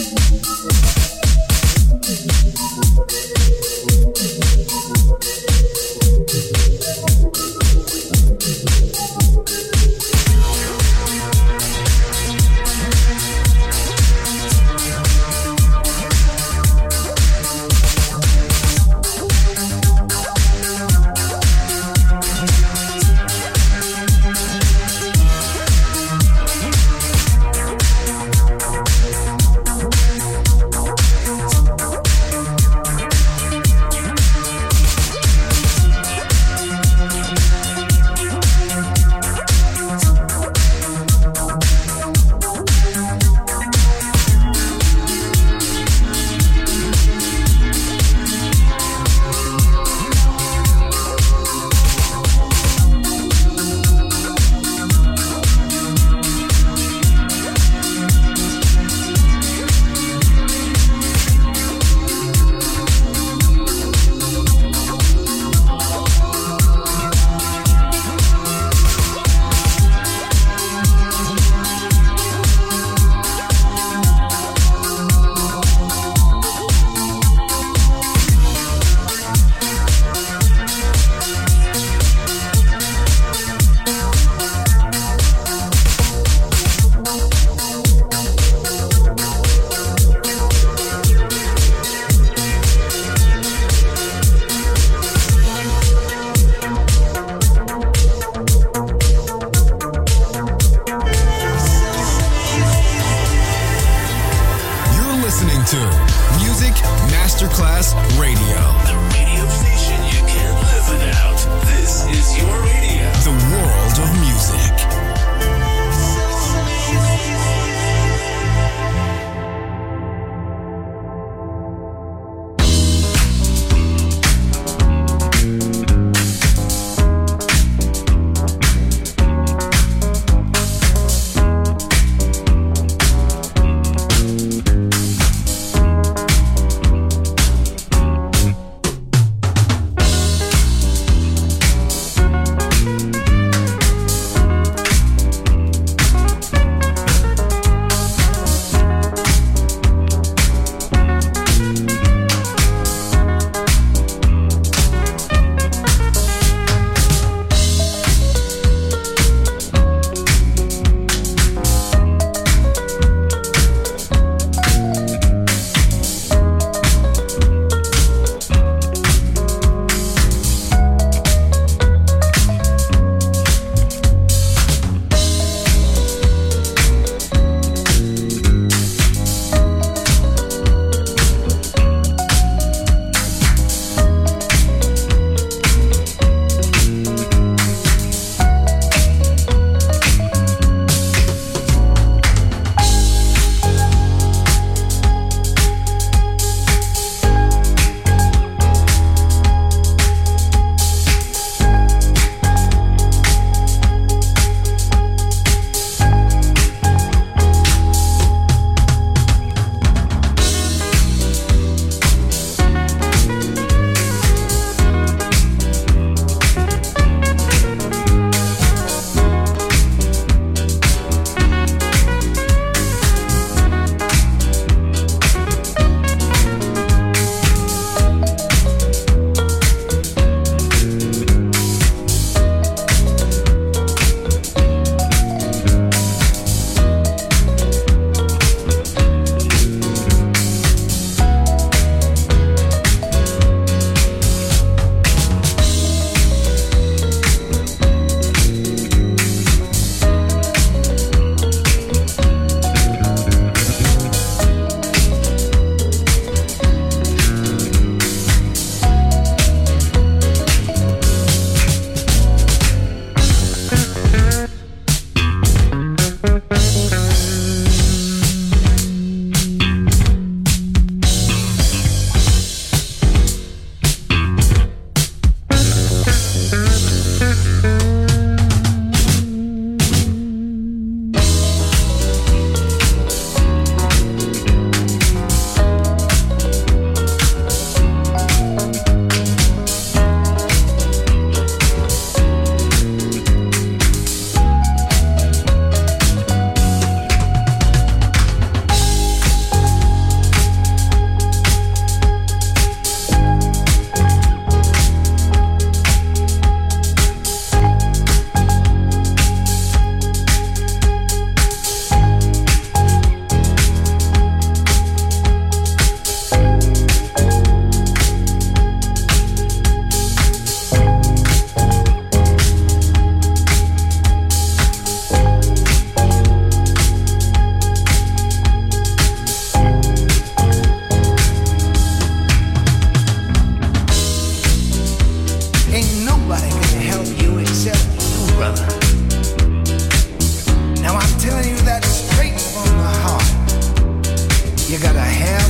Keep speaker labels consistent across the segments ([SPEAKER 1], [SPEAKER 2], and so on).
[SPEAKER 1] Thank you.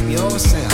[SPEAKER 2] yourself.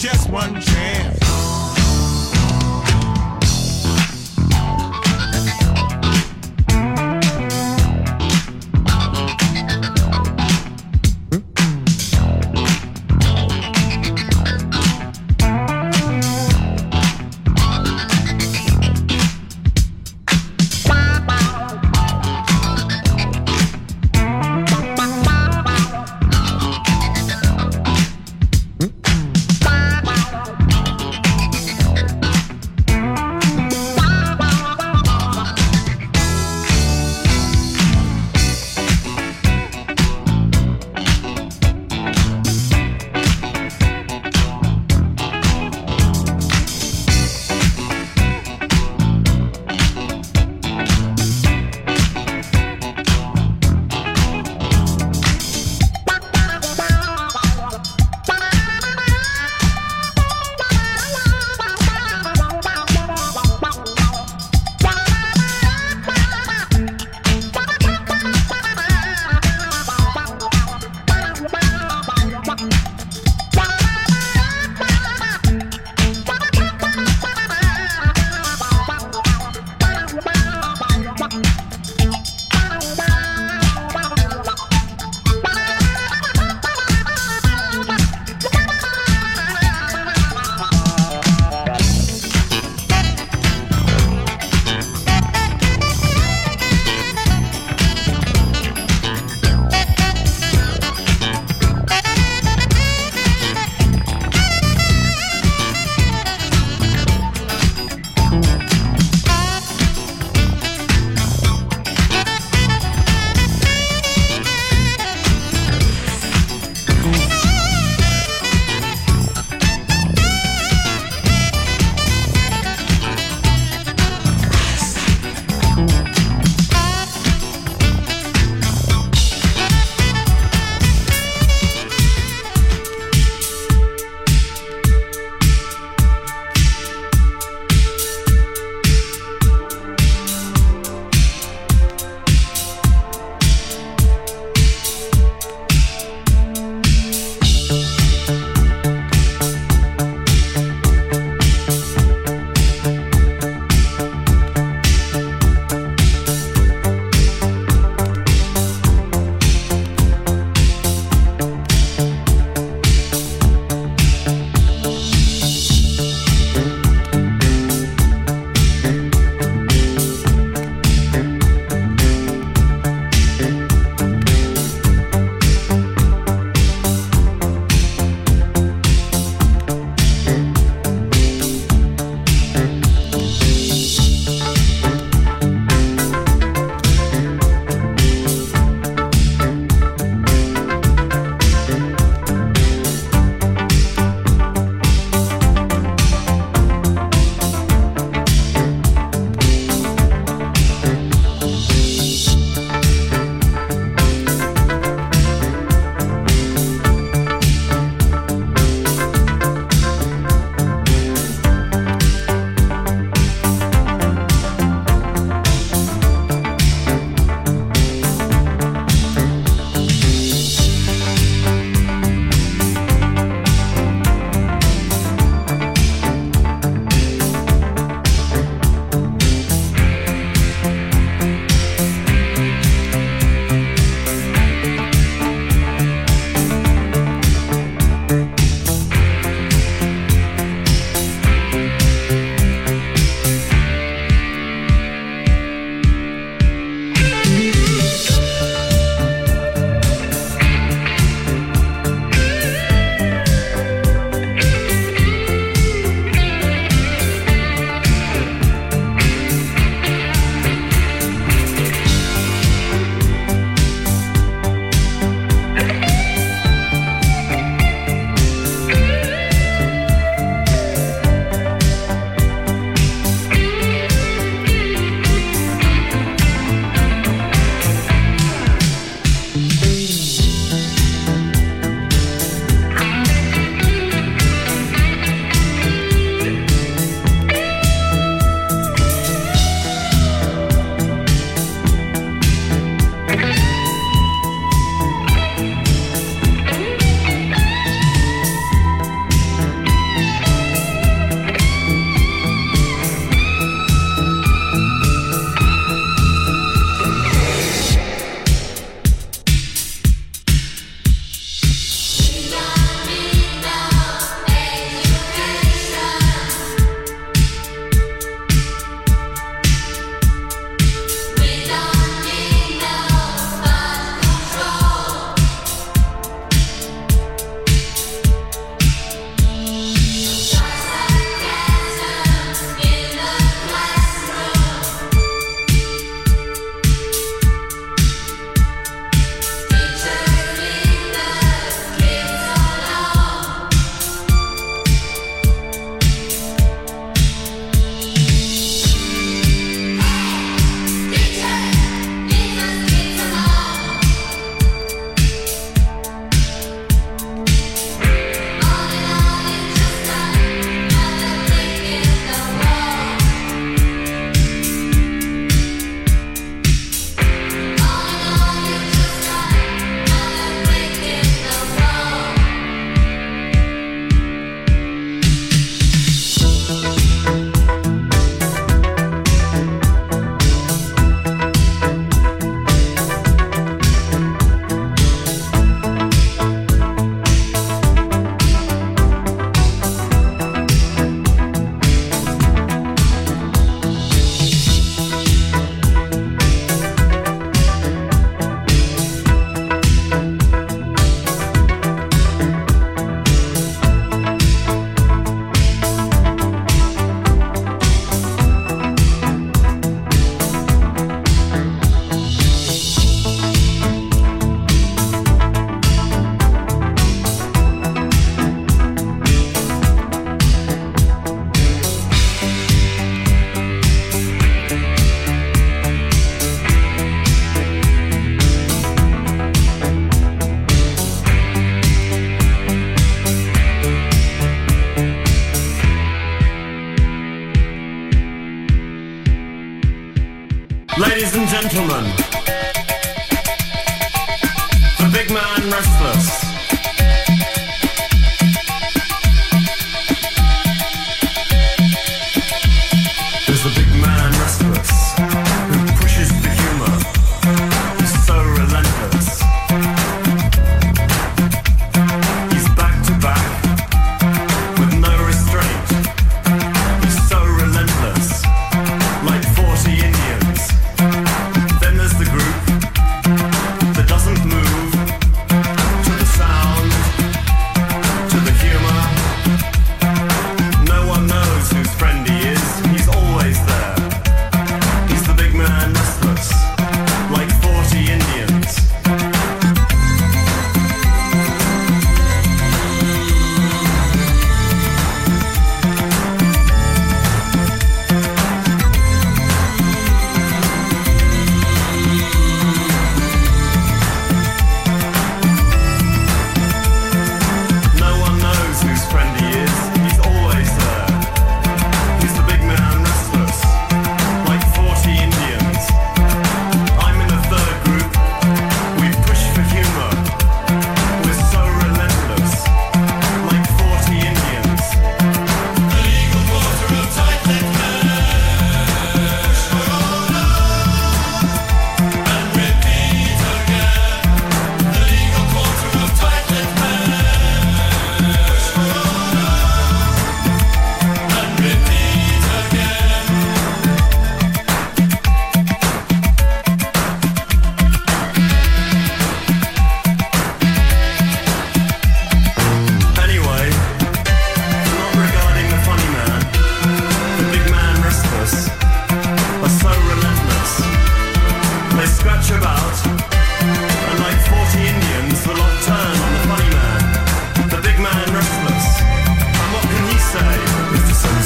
[SPEAKER 2] just
[SPEAKER 3] one chance.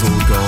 [SPEAKER 4] all gone.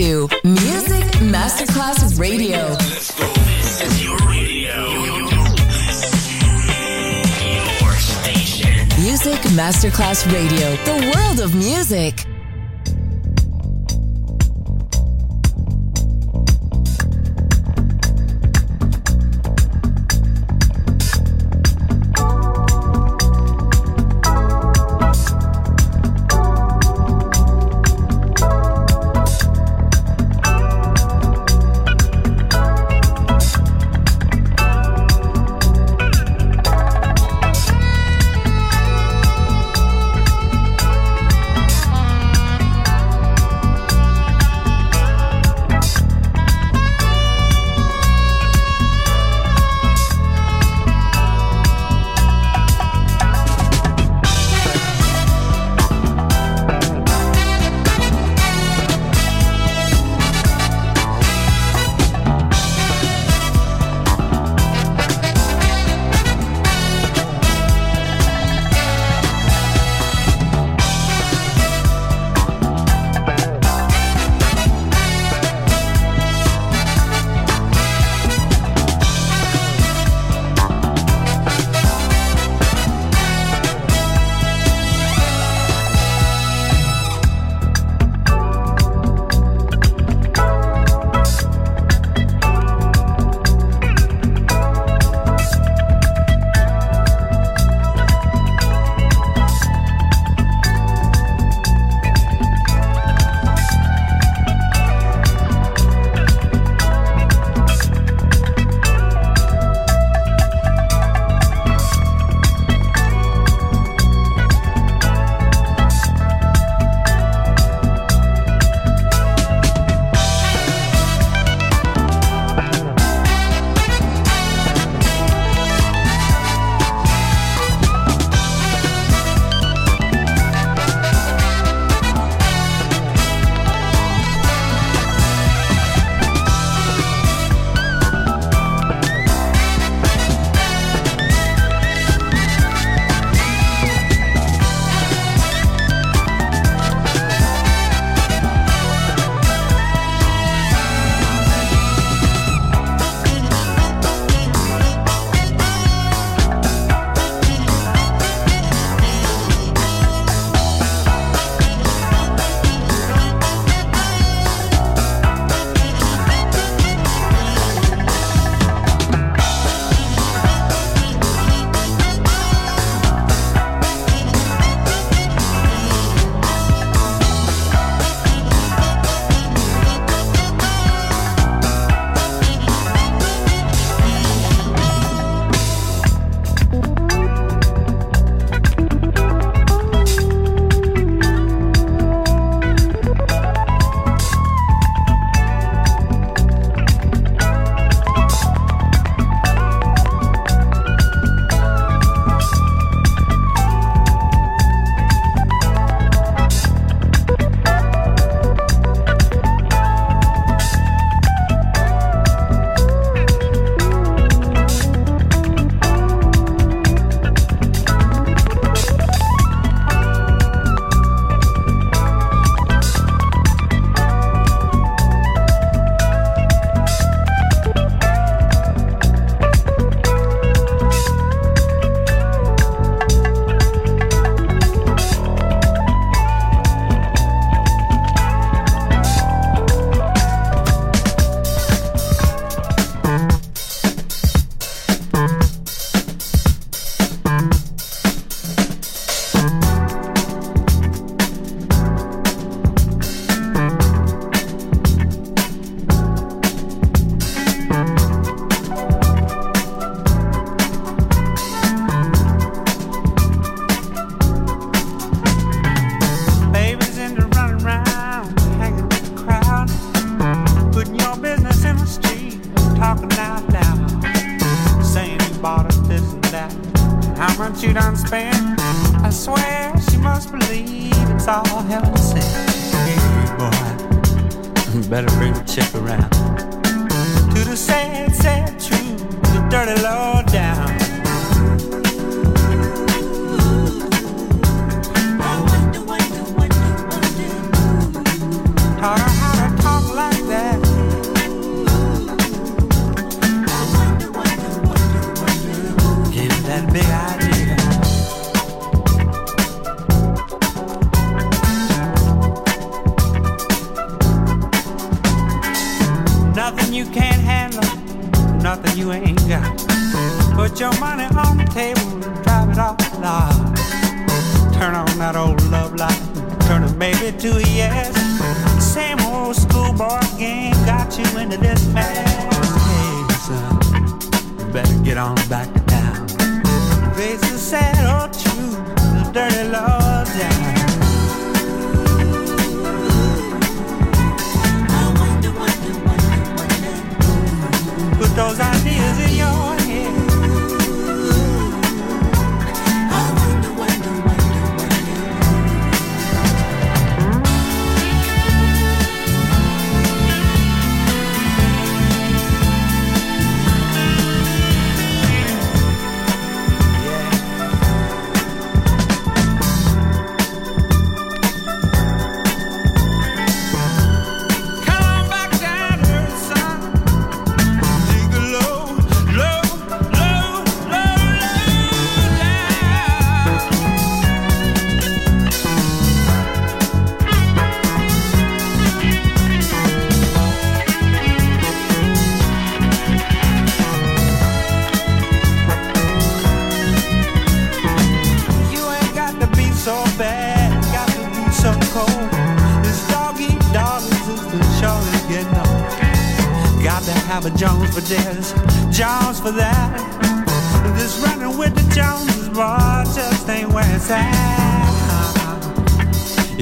[SPEAKER 4] to
[SPEAKER 5] Music Masterclass Radio. Let's go.
[SPEAKER 1] This is your radio. Your station.
[SPEAKER 5] Music Masterclass Radio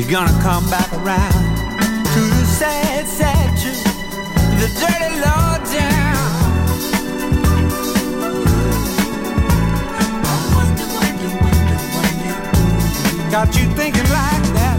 [SPEAKER 6] You're gonna come back around to the sad, sad truth, the dirty law down. Got you thinking like that.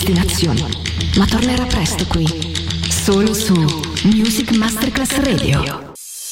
[SPEAKER 7] Destinazioni, ma tornerà presto qui,